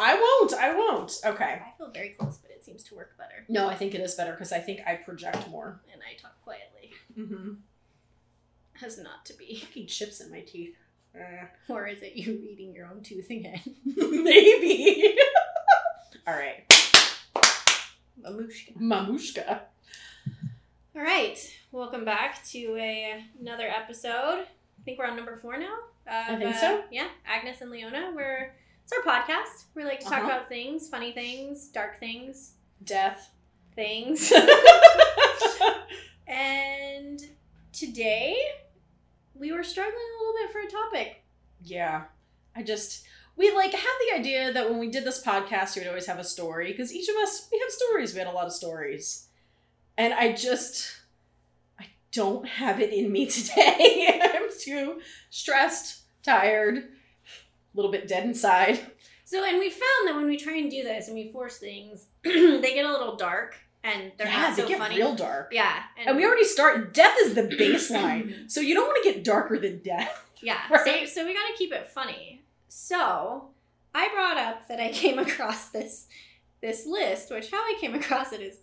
I won't. I won't. Okay. I feel very close, but it seems to work better. No, I think it is better because I think I project more. And I talk quietly. Mm-hmm. As not to be. Fucking chips in my teeth. Uh, Or is it you eating your own tooth again? maybe. All right. Mamushka. Mamushka. All right. Welcome back to a, another episode. I think we're on number four now. Of, I think uh, so. Yeah, Agnes and Leona. We're it's our podcast. We like to talk Uh-huh. about things, funny things, dark things, Death. things. and today we were struggling a little bit for a topic. yeah. I just we like had the idea that when we did this podcast, we would always have a story because each of us we have stories. We had a lot of stories, and I just I don't have it in me today. I'm too stressed, tired, little bit dead inside. So, and we found that when we try and do this and we force things, they get a little dark and they're yeah, not they so get funny. real dark. Yeah, And we already start. Death is the baseline, so you don't want to get darker than death. Yeah. Right. So, so we got to keep it funny. So I brought up that I came across this this list, which how I came across it is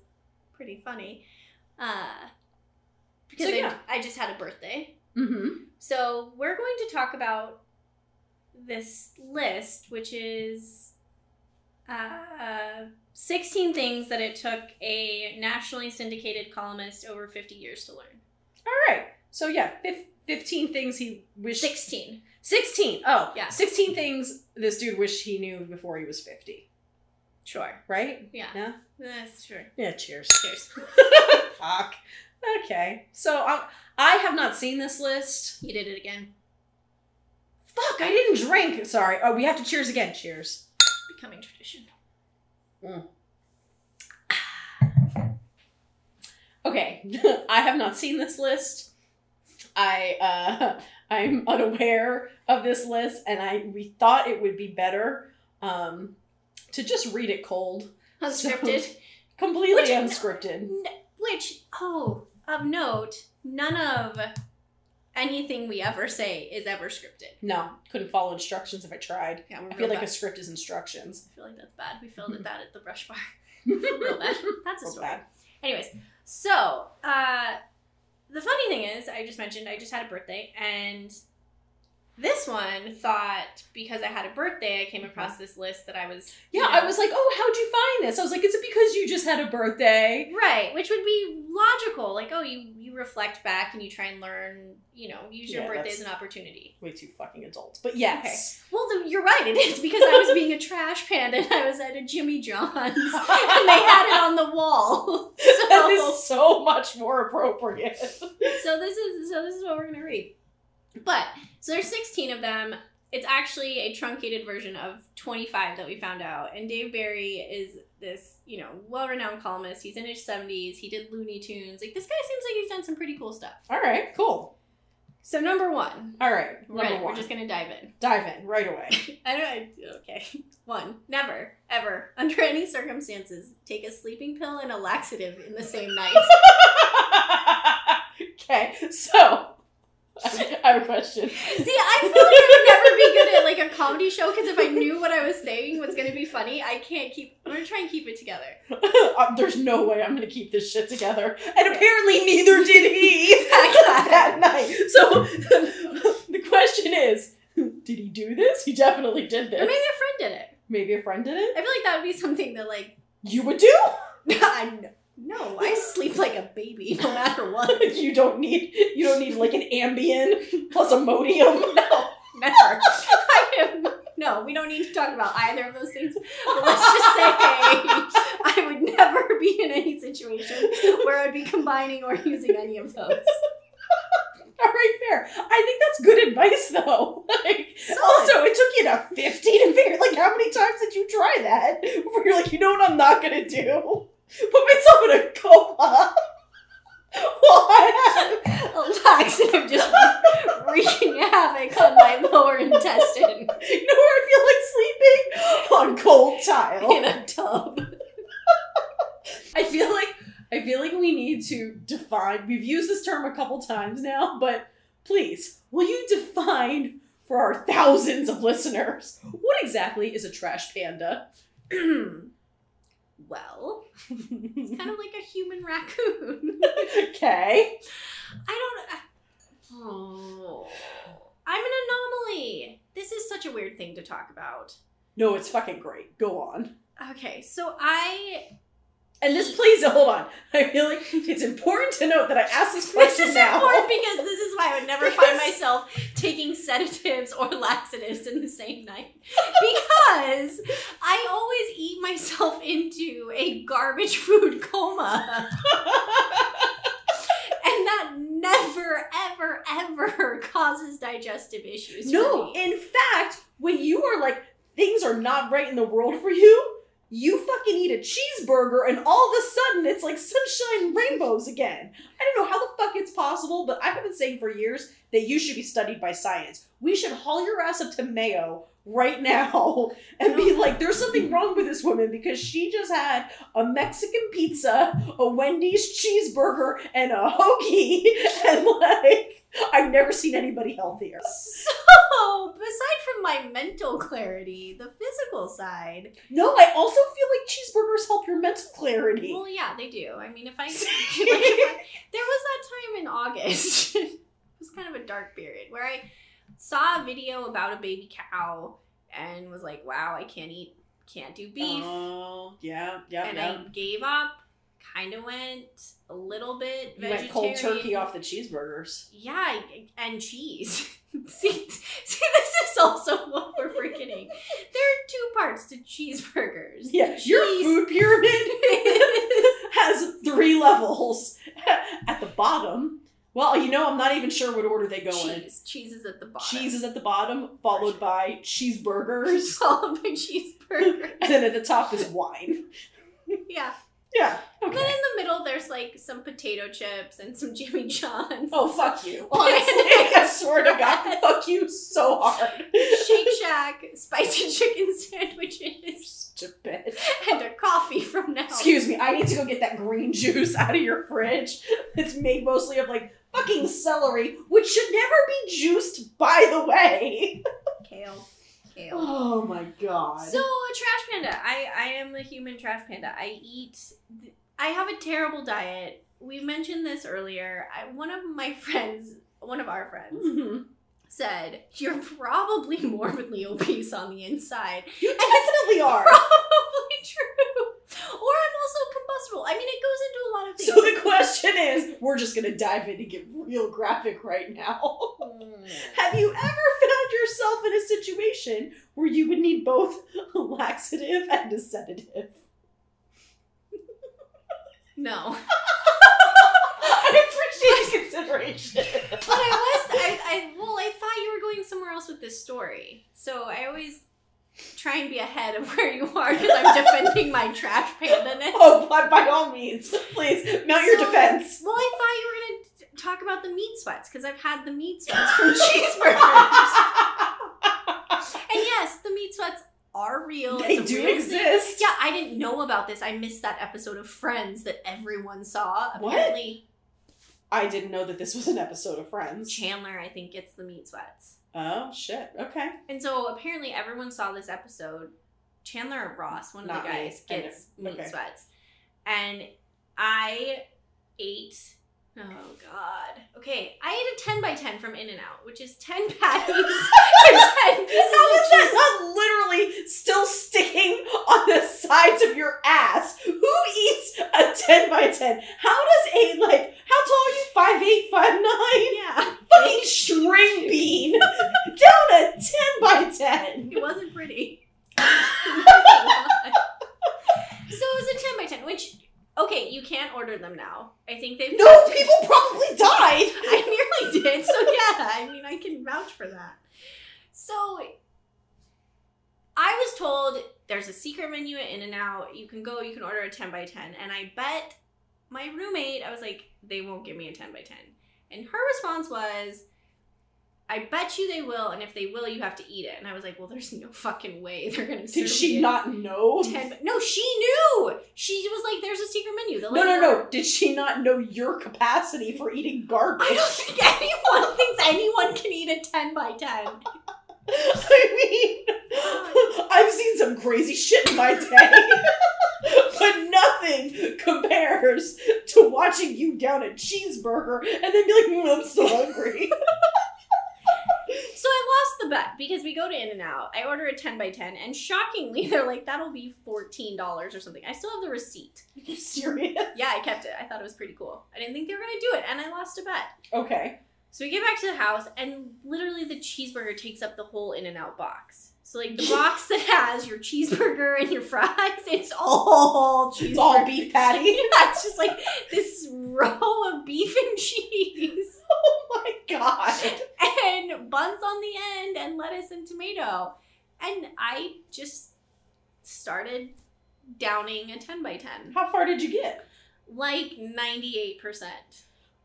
pretty funny. Uh, because So, I- I, just had a birthday. Mm-hmm. So we're going to talk about this list, which is uh, 16 things that it took a nationally syndicated columnist over 50 years to learn. All right. So yeah, fif- fifteen things he wished. 16. 16. Oh, Yeah. 16 things this dude wished he knew before he was 50. Sure. Right? Yeah. Yeah. That's sure. Yeah, cheers. Cheers. Fuck. Okay. So um, I have not seen this list. You did it again. Fuck, I didn't drink. Sorry. Oh, we have to cheers again. Cheers. Becoming tradition. Okay. I have not seen this list. I uh I'm unaware of this list and I we thought it would be better um to just read it cold. Unscripted. Completely Which- unscripted. N- Which, oh, of note, none of anything we ever say is ever scripted. No, couldn't follow instructions if I tried. Yeah, I feel real like bad. a script is instructions. I feel like that's bad. We failed at that at the brush bar. real bad. That's a Real story. bad. Anyways, so uh, the funny thing is, I just mentioned I just had a birthday, and this one thought because I had a birthday, I came across mm-hmm. this list that I was you Yeah, I was like, oh, how'd you find this? I was like, is it because you just had a birthday? right, which would be logical. Like, oh, you you reflect back and you try and learn. You know, use your Yeah, birthday as an opportunity. Way too fucking adult. But yes. Well, the, you're right. It is because I was being a trash panda and I was at a Jimmy John's and they had it on the wall. So, is so much more appropriate. so this is so this is what we're gonna read. But so there's 16 of them. It's actually a truncated version of 25 that we found out. And Dave Barry is this, you know, well-renowned columnist. He's in his 70s. He did Looney Tunes. Like this guy seems like he's done some pretty cool stuff. All right, cool. So number one, All right, number right? one. We're just gonna dive in. Dive in right away. I don't. Okay. One. Never, ever, under any circumstances, take a sleeping pill and a laxative in the same night. okay, so I have a question. See, I feel like I would never be good at like a comedy show because if I knew what I was saying was going to be funny, I can't keep. I'm gonna try and keep it together. Um, There's no way I'm gonna keep this shit together, and apparently neither did he that night. So the question is, did he do this? He definitely did this. Or maybe a friend did it. Maybe a friend did it. I feel like that would be something that like You would do. I kn- no, I sleep like a baby no matter what. you don't need. You don't need like an Ambien plus a Modium. No, never. I am. No, we don't need to talk about either of those things. But let's just say I would never be in any situation where I'd be combining or using any of those. All right, fair. I think that's good advice, though. Like, also, it took you to 50 to figure, like, how many times did you try that Where you're like, you know what I'm not gonna do? Put myself in a coma. Why? a laxative just wreaking havoc on my lower intestine You know where I feel like sleeping? On cold tile. in a tub. I feel like I feel like we need to define. We've used this term a couple times now, but please, will you define for our thousands of listeners. What exactly is a trash panda? well, it's kind of like a human raccoon. okay. I don't. Uh, oh, I'm an anomaly. This is such a weird thing to talk about. No, it's fucking great. Go on. Okay, so I And this, please hold on. I feel like it's important to note that I asked this question this is now. important because this is why I would never find myself taking sedatives or laxatives in the same night. Because I always eat myself into a garbage food coma. And that never, ever, ever causes digestive issues. for no, in fact, when you are like things are not right in the world for you, you fucking eat a cheeseburger and all of a sudden it's like sunshine rainbows again. I don't know how the fuck it's possible, but I have been saying for years that you should be studied by science. We should haul your ass up to Mayo right now and be like, there's something wrong with this woman because she just had a Mexican pizza, a Wendy's cheeseburger, and a hoagie, and like, I've never seen anybody healthier. So, aside from my mental clarity, the physical side, No, I also feel like cheeseburgers help your mental clarity. well, yeah, they do. I mean, if I, like, if I there was that time in August, it was kind of a dark period where I saw a video about a baby cow and was like, wow, I can't eat, can't do beef. Oh, yeah, yeah, and yeah. I gave up, kind of went a little bit You went cold turkey off the cheeseburgers. Yeah, and cheese. see, see, this is also what we're forgetting. There are two parts to cheeseburgers. Yeah, your food pyramid has three levels. At the bottom, well, you know, I'm not even sure what order they go in. cheese. Cheese is at the bottom. Cheese is at the bottom, followed by cheeseburgers, followed by cheeseburger. and then at the top is wine. yeah. Yeah, And then in the middle, there's like some potato chips and some Jimmy John's. Oh, fuck you. Honestly, I swear to God, fuck you so hard. Shake Shack, spicy chicken sandwiches, Stupid. and a coffee from now. Excuse me, I need to go get that green juice out of your fridge. It's made mostly of like fucking celery, which should never be juiced, by the way. Kale. Kale. Oh my god. So a trash panda. I I am a human trash panda. I eat. I have a terrible diet. We mentioned this earlier. I, one of my friends, one of our friends, Mhm. said you're probably morbidly obese on the inside. You definitely are. Probably true. Or I'm combustible. I mean, it goes into a lot of things. So the question is, we're just gonna dive in to get real graphic right now. Mm. Have you ever found yourself in a situation where you would need both a laxative and a sedative? No. I appreciate the consideration. But I was, I, I, well, I thought you were going somewhere else with this story. So I always try and be ahead of where you are because I'm defending my trash panda-ness. Oh, by, by all means, please mount your defense. Well, I thought you were going to talk about the meat sweats because I've had the meat sweats from cheeseburgers. and yes, the meat sweats are real. they do real thing. exist. Yeah, I didn't know about this. I missed that episode of Friends that everyone saw. What? I didn't know that this was an episode of Friends. Chandler, I think, gets the meat sweats. Oh shit. Okay. And so apparently everyone saw this episode. Chandler or Ross, one of Not the guys, know. gets meat Okay. sweats. And I ate oh god. Okay, I ate a 10 by 10 from In and Out, which is 10 patties and 10 pieces How is that not literally still sticking on the sides of your ass? Who eats a 10 by 10? How does a, like, how tall are you? 5'8, 5'9? Yeah. Fucking string bean down a 10 by 10. It wasn't pretty. so it was a 10 by 10, which okay, you can't order them now. I think they've No, people probably died. I nearly did. So yeah, I mean, I can vouch for that. So I was told there's a secret menu at In and Out. You can go, you can order a 10 by 10. And I bet my roommate, I was like, they won't give me a 10 by 10. And her response was, I bet you they will, and if they will, you have to eat it. And I was like, well, there's no fucking way they're gonna. Did she not know? 10 by- No, she knew. She was like, "There's a secret menu." The No, no, no. Did she not know your capacity for eating garbage? I don't think anyone thinks anyone can eat a 10 by 10. I mean, I've seen some crazy shit in my day, but nothing compares to watching you down a cheeseburger and then be like, mm, I'm still hungry. So I lost the bet because we go to In and Out. I order a 10 by 10, and shockingly, they're like, that'll be $14 or something. I still have the receipt. Are you serious? Yeah, I kept it. I thought it was pretty cool. I didn't think they were going to do it, and I lost a bet. Okay. So we get back to the house, and literally the cheeseburger takes up the whole In and Out box. So, like, the box that has your cheeseburger and your fries, it's all cheeseburger. It's all beef patty. Yeah, it's just like this row of beef and cheese. Oh my god. and buns on the end and lettuce and tomato. And I just started downing a 10 by 10. How far did you get? Like 98%.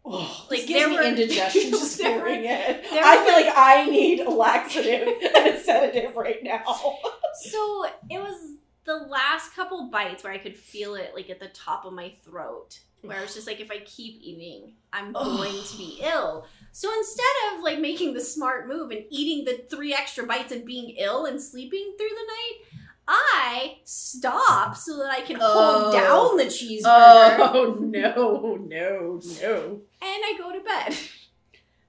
Oh, Like, like gives me were- indigestion just hearing it. I feel like I need a laxative and a sedative right now. So it was the last couple bites where I could feel it like at the top of my throat. Where I was just like, if I keep eating, I'm going to be ill. So instead of like making the smart move and eating the three extra bites and being ill and sleeping through the night, I stop so that I can Oh. hold down the oh. cheeseburger Oh no, no, no. And I go to bed.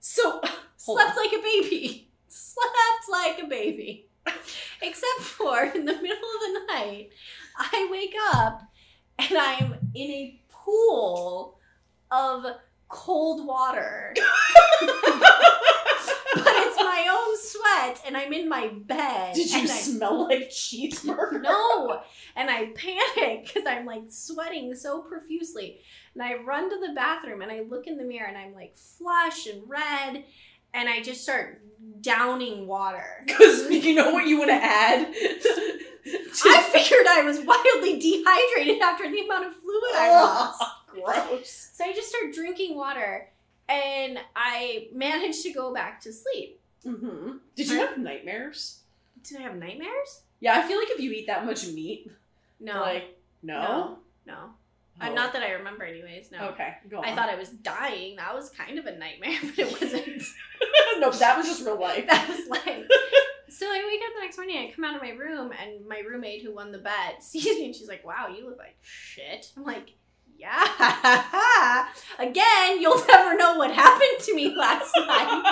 So Hold Slept like a baby. Slept like a baby. Except for in the middle of the night, I wake up and I'm in a pool of cold water. but it's my own sweat and I'm in my bed. did you and I- smell like cheeseburger? no. And I panic because I'm like sweating so profusely. And I run to the bathroom and I look in the mirror and I'm like flush and red. And I just start downing water. Because you know what you want to add? I figured I was wildly dehydrated after the amount of fluid I lost. Ah, gross. So I just start drinking water and I managed to go back to sleep. Hmm Did you have nightmares? Did I have nightmares? Yeah, I feel like if you eat that much meat, No. like no, no. No. Uh, Oh. not that I remember, anyways. No. Okay, go on. I thought I was dying. That was kind of a nightmare, but it wasn't. no, that was just real life. that was life. So I wake up the next morning, I come out of my room, and my roommate who won the bet sees me, and she's like, "Wow, you look like shit." I'm like, "Yeah." Again, you'll never know what happened to me last night.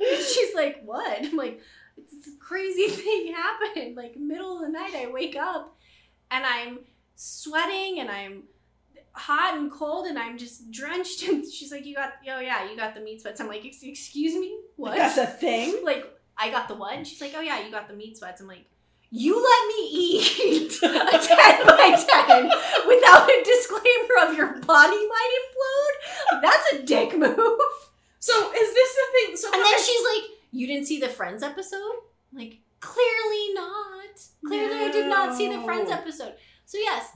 she's like, "What?" I'm like, "This crazy thing happened. Like middle of the night, I wake up, and I'm sweating, and I'm." hot and cold and I'm just drenched and she's like you got oh yeah you got the meat sweats I'm like excuse me what That's a thing. like I got the what and she's like oh yeah you got the meat sweats I'm like you let me eat a 10 by 10 without a disclaimer of your body might implode that's a dick move So is this the thing? So and then she's like you didn't see the friends episode I'm like clearly not clearly I did not see the friends episode so yes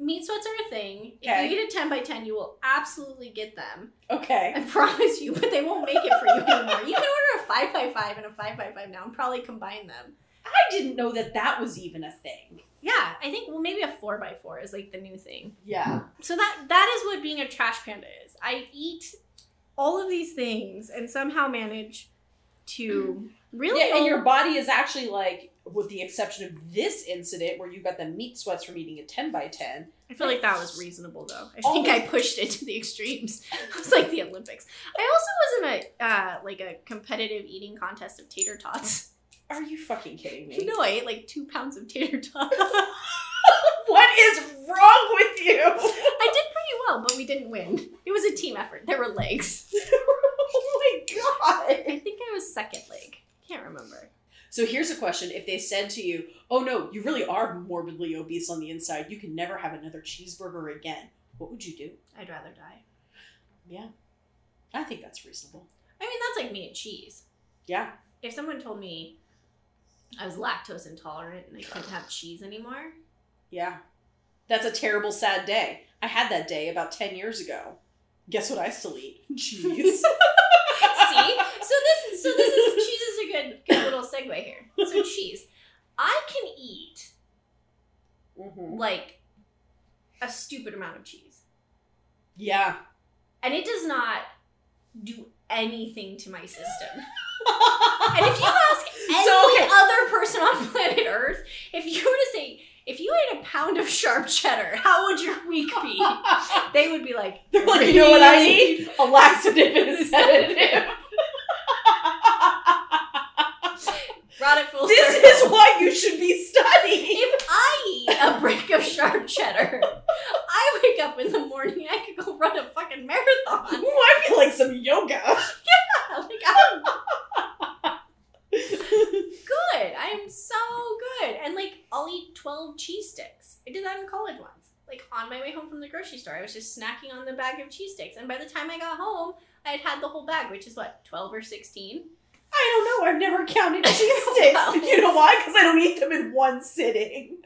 meat sweats are a thing Okay. if you eat a 10 by 10 you will absolutely get them okay. I promise you, but they won't make it for you anymore. You can order a five by five and a five by five now, and probably combine them. I didn't know that that was even a thing. Yeah, I think well maybe a four by four is like the new thing. Yeah. So that that is what being a trash panda is. I eat all of these things and somehow manage to really. Yeah, and your body is actually like, with the exception of this incident where you got the meat sweats from eating a 10 by 10. I feel like that was reasonable though. I think I pushed it to the extremes. It was like the Olympics. I also was in a uh, like a competitive eating contest of tater tots. Are you fucking kidding me? No, I ate like two pounds of tater tots. What is wrong with you? I did pretty well, but we didn't win. It was a team effort. There were legs. oh my god. I think I was second leg. Can't remember. So here's a question. If they said to you, oh no, you really are morbidly obese on the inside, you can never have another cheeseburger again, what would you do? I'd rather die. Yeah. I think that's reasonable. I mean, that's like me and cheese. Yeah. If someone told me I was lactose intolerant and I couldn't have cheese anymore, Yeah. That's a terrible, sad day. I had that day about 10 years ago. Guess what I still eat? Cheese. see. So this, so this is cheese good, good little segue here. So cheese, I can eat Mhm. like a stupid amount of cheese. Yeah. and it does not do anything to my system. And if you ask any So, okay. other person on planet Earth, if you were to say, if you ate a pound of sharp cheddar, how would your week be? They would be like, They're like, you know what I need? A laxative and a sedative. brought it full this circle. is why you should be studying. If I eat a brick of sharp cheddar, I wake up in the morning, I could go run a fucking marathon. Ooh, I feel like some yoga. Yeah, like, I'm good. I am so good. And like, I'll eat 12 cheese sticks. I did that in college once. Like, on my way home from the grocery store, I was just snacking on the bag of cheese sticks. And by the time I got home, I had had the whole bag, which is what, 12 or 16? I don't know. I've never counted cheese sticks. Well. You know why? Because I don't eat them in one sitting.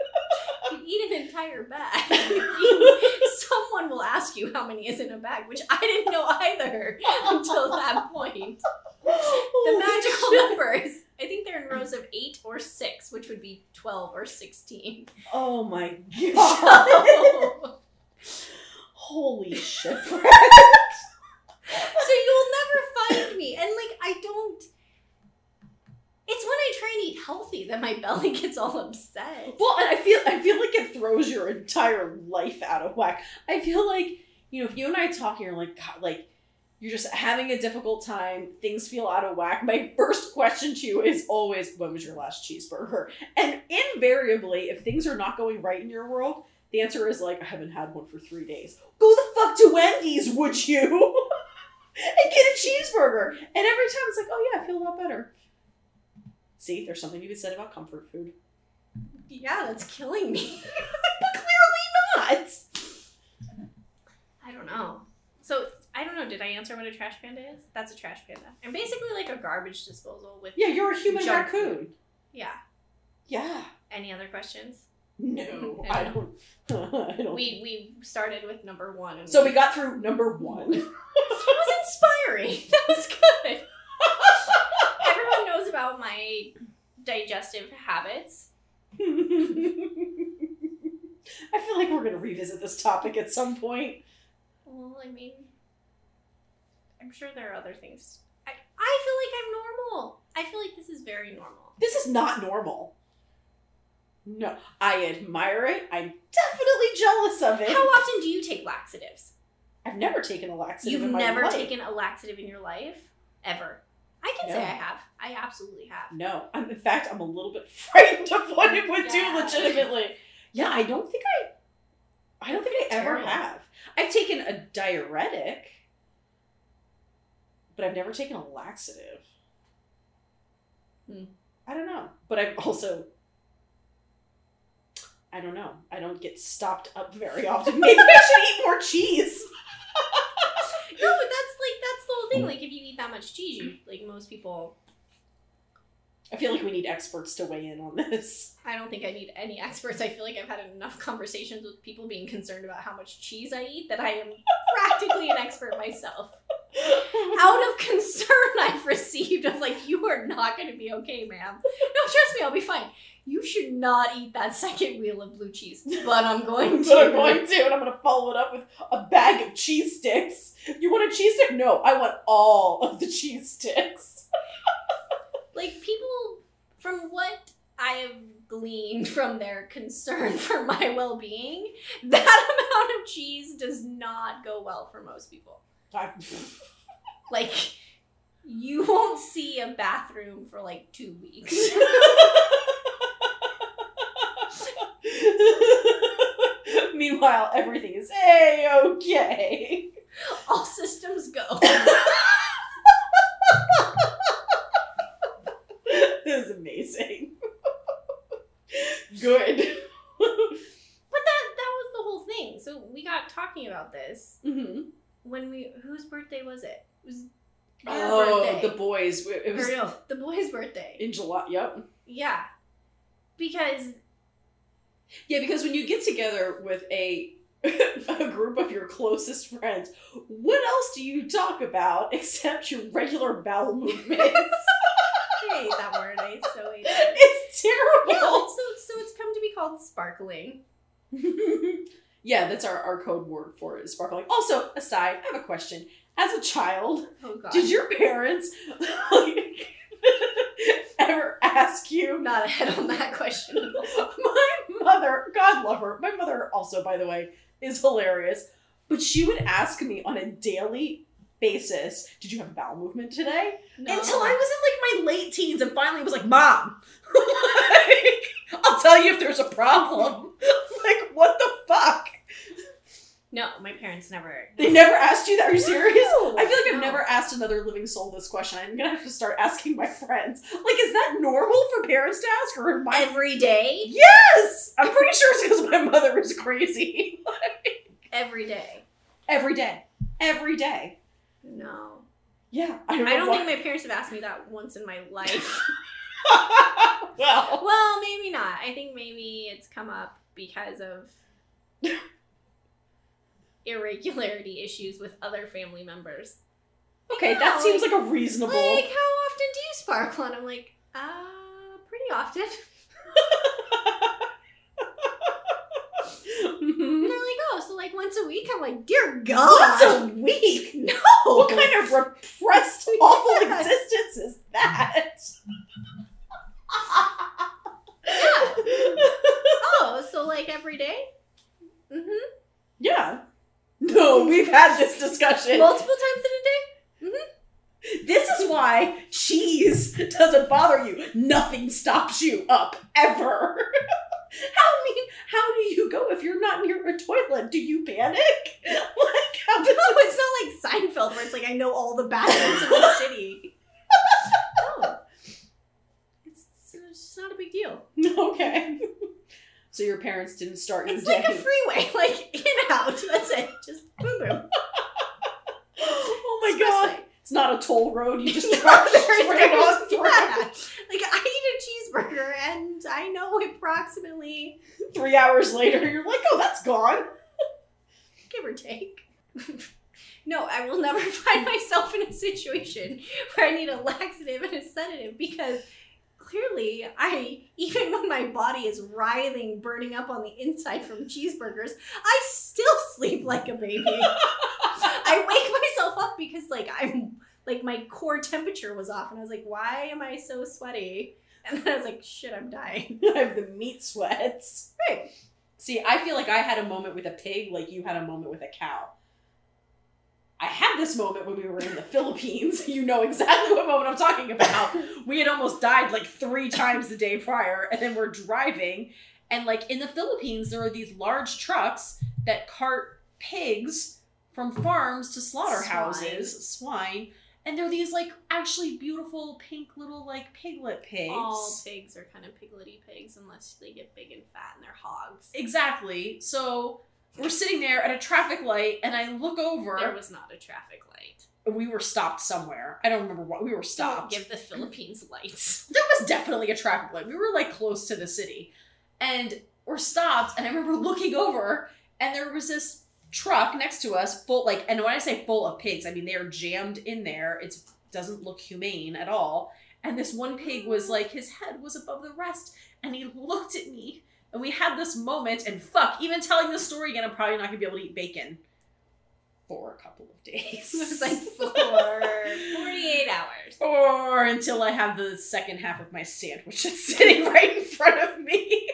You eat an entire bag. Someone will ask you how many is in a bag, which I didn't know either until that point. The magical numbers. I think they're in rows of 8 or 6, which would be 12 or 16. Oh my god. So, Holy shit. so you'll never find me. And like, I don't. It's when I try and eat healthy that my belly gets all upset. Well, and I feel I feel like it throws your entire life out of whack. I feel like you know if you and I talk, you're like God, like you're just having a difficult time. Things feel out of whack. My first question to you is always, "When was your last cheeseburger?" And invariably, if things are not going right in your world, the answer is like, "I haven't had one for three days." Go the fuck to Wendy's, would you? and get a cheeseburger. And every time it's like, "Oh yeah, I feel a lot better." See, there's something to be said about comfort food. Yeah, that's killing me. But clearly not. I don't know. So, I don't know. Did I answer what a trash panda is? That's a trash panda. I'm basically like a garbage disposal with. Yeah, you're a human raccoon. Yeah. Yeah. Any other questions? No, I don't. I don't. We we started with number one. So we got through number one. It was inspiring. That was good. About my digestive habits. I feel like we're gonna revisit this topic at some point. Well, I mean, I'm sure there are other things. I, I feel like I'm normal. I feel like this is very normal. This is not normal. No, I admire it. I'm definitely jealous of it. How often do you take laxatives? I've never taken a laxative. You've in my never life. taken a laxative in your life? Ever. I can say I have. I absolutely have. No, I'm, in fact, I'm a little bit frightened of what it would Yeah. do legitimately. Yeah, I don't think I. I don't think I ever Terrible. have. I've taken a diuretic, but I've never taken a laxative. Hmm. I don't know, but I've also. I don't know. I don't get stopped up very often. Maybe I should eat more cheese. No, but that's like that's the whole thing. Mm. Like if you eat that much cheese, you like most people I feel like we need experts to weigh in on this. I don't think I need any experts. I feel like I've had enough conversations with people being concerned about how much cheese I eat that I am practically an expert myself. Out of concern I've received of like, you are not going to be okay, ma'am. No, trust me, I'll be fine. You should not eat that second wheel of blue cheese, but I'm going to. But I'm going to, and I'm going to follow it up with a bag of cheese sticks. You want a cheese stick? No, I want all of the cheese sticks. like people from what I have gleaned from their concern for my well-being, that amount of cheese does not go well for most people. Like you won't see a bathroom for like 2 weeks. Meanwhile, everything is a okay. All systems go. This is amazing. Good. But that that was the whole thing. So we got talking about this hmm when we whose birthday was it? It was your Oh, birthday. the boys. It was Or no, the boy's birthday. in July. Yep. Yeah. Because Yeah, because when you get together with a a group of your closest friends, what else do you talk about except your regular bowel movements? I hate that word. I so hate it. it's Yeah, terrible. so so it's come to be called sparkling. Yeah, that's our, our code word for it, sparkling. Also, aside, I have a question. As a child, Oh did your parents like, ever ask you? not ahead on that question at all. My mother, God love her, my mother also, by the way, is hilarious. But she would ask me on a daily basis, "Did you have a bowel movement today?" No. Until I was in like my late teens, and finally was like, "Mom, like, I'll tell you if there's a problem." like, what the fuck? No, my parents never. They never asked you that. Are you serious? No, I feel like I've no. never asked another living soul this question. I'm gonna have to start asking my friends. Like, is that normal for parents to ask, or I? Every day? Yes, I'm pretty sure it's because my mother is crazy. Every day. Every day, every day. No. Yeah, I don't. I don't why- think my parents have asked me that once in my life. well, well, maybe not. I think maybe it's come up because of irregularity issues with other family members. okay, Yeah, that seems like- like a reasonable. Like, how often do you sparkle? And I'm like, uh, pretty often. And Mhm. they're like, oh, so like once a week? I'm like, dear God. Once a week? No. What kind of repressed, awful Yes. existence is that? yeah. Oh, so like every day? Mm-hmm. yeah. No, we've had this discussion. Multiple times in a day? Mm-hmm. This is why cheese doesn't bother you. Nothing stops you up ever. how mean? How do you go if you're not near a toilet? Do you panic? Like how No, it's not like Seinfeld where it's like I know all the bathrooms in the city. No. It's, it's not a big deal. okay? So your parents didn't start your It's day. like a freeway, like in out. That's it. Just boom boom. oh my Expressway. god! It's not a toll road. You just drive there- straight on through. yeah. Like I eat a cheeseburger and I know approximately Three hours later, you're like, oh, that's gone. give or take. no, I will never find myself in a situation where I need a laxative and a sedative because clearly I even when my body is writhing, burning up on the inside from cheeseburgers, I still sleep like a baby. I wake myself up because like I'm like my core temperature was off and I was like, why am I so sweaty? And then I was like, shit, I'm dying. I have the meat sweats. Right. See, I feel like I had a moment with a pig like you had a moment with a cow. I had this moment when we were in the Philippines. You know exactly what moment I'm talking about. We had almost died like three times the day prior, and then we're driving. And like in the Philippines, there are these large trucks that cart pigs from farms to slaughterhouses, swine. And they're these like actually beautiful pink little like piglet pigs. All pigs are kind of piglety pigs unless they get big and fat and they're hogs. Exactly. So we're sitting there at a traffic light, and I look over. There was not a traffic light. we were stopped somewhere. I don't remember what we were stopped. Don't give the Philippines lights. there was definitely a traffic light. We were like close to the city, and we're stopped. And I remember looking over, and there was this truck next to us, full like. And when I say full of pigs, I mean they are jammed in there. It doesn't look humane at all. And this one pig was like his head was above the rest, and he looked at me. And we had this moment, and fuck, even telling this story again, I'm probably not gonna be able to eat bacon for a couple of days. It was like for 48 hours. or until I have the second half of my sandwich that's sitting right in front of me.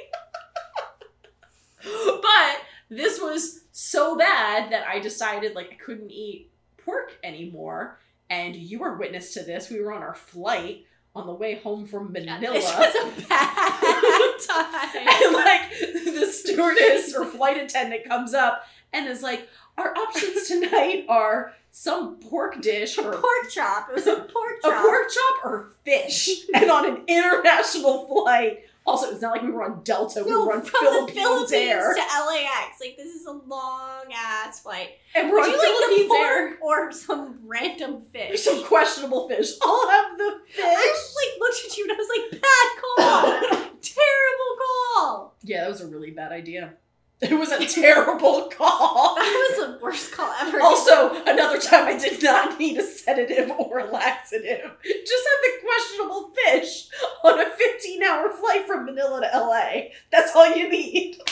but this was so bad that I decided like I couldn't eat pork anymore. And you were witness to this. We were on our flight on the way home from Manila. This was a bad time. and like the stewardess or flight attendant comes up and is like, "Our options tonight are some pork dish A or pork chop. It was a pork chop. a pork chop or fish." and on an international flight, also it's not like we were on Delta, we were on from Philippines, the Philippines Air, to LAX. Like this is a long ass flight. and we're Would on you like Philippines the Air. pork or some random fish? Some questionable fish. I'll have the I fish. just like looked at you and I was like, bad call. Terrible call. yeah, that was a really bad idea. It was a terrible call. That was the worst call ever. Also, another time I did not need a sedative or a laxative. Just had the questionable fish on a 15 hour flight from Manila to LA. That's all you need.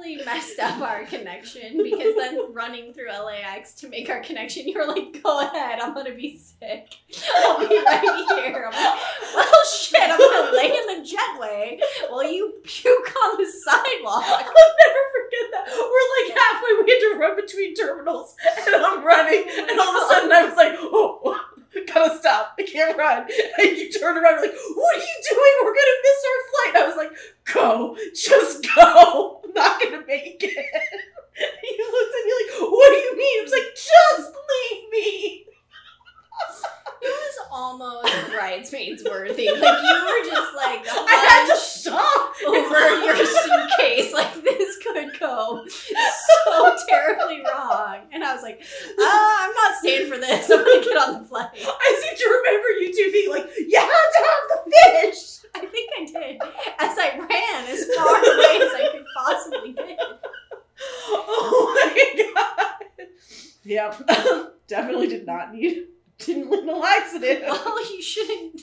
really messed up our connection because then running through LAX to make our connection, you were like, "Go ahead, I'm gonna be sick. I'll be right here." I'm like, "Well, shit, I'm gonna lay in the jetway while you puke on the sidewalk." I'll never forget that. We're like halfway, we had to run between terminals, and I'm running, and all of a sudden I was like, oh, gotta stop, I can't run. And you turn around, like, what are you doing? We're gonna miss our flight. I was like, go, just go. I'm not gonna make it. he looked at me like, what do you mean? I was like, just leave me. It was almost bridesmaids worthy. Like you were just like I had to stop. over your suitcase. Like this could go so terribly wrong. And I was like, ah, I'm not staying for this. I'm gonna get on the flight. I seem to remember you two being like, you have to have the fish. I think I did. As I ran as far away as I could possibly get. Oh my god. Yep. Definitely did not need didn't lead no accident. Well, you shouldn't.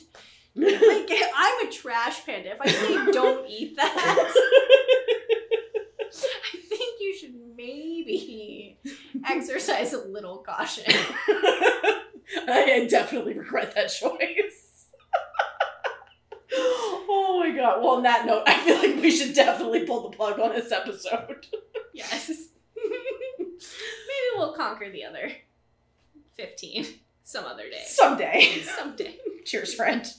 Like, I'm a trash panda. If I say don't eat that, I think you should maybe exercise a little caution. I definitely regret that choice. oh my god. Well, on that note, I feel like we should definitely pull the plug on this episode. Yes. maybe we'll conquer the other 15 some other day. Someday. Someday. Cheers, friend.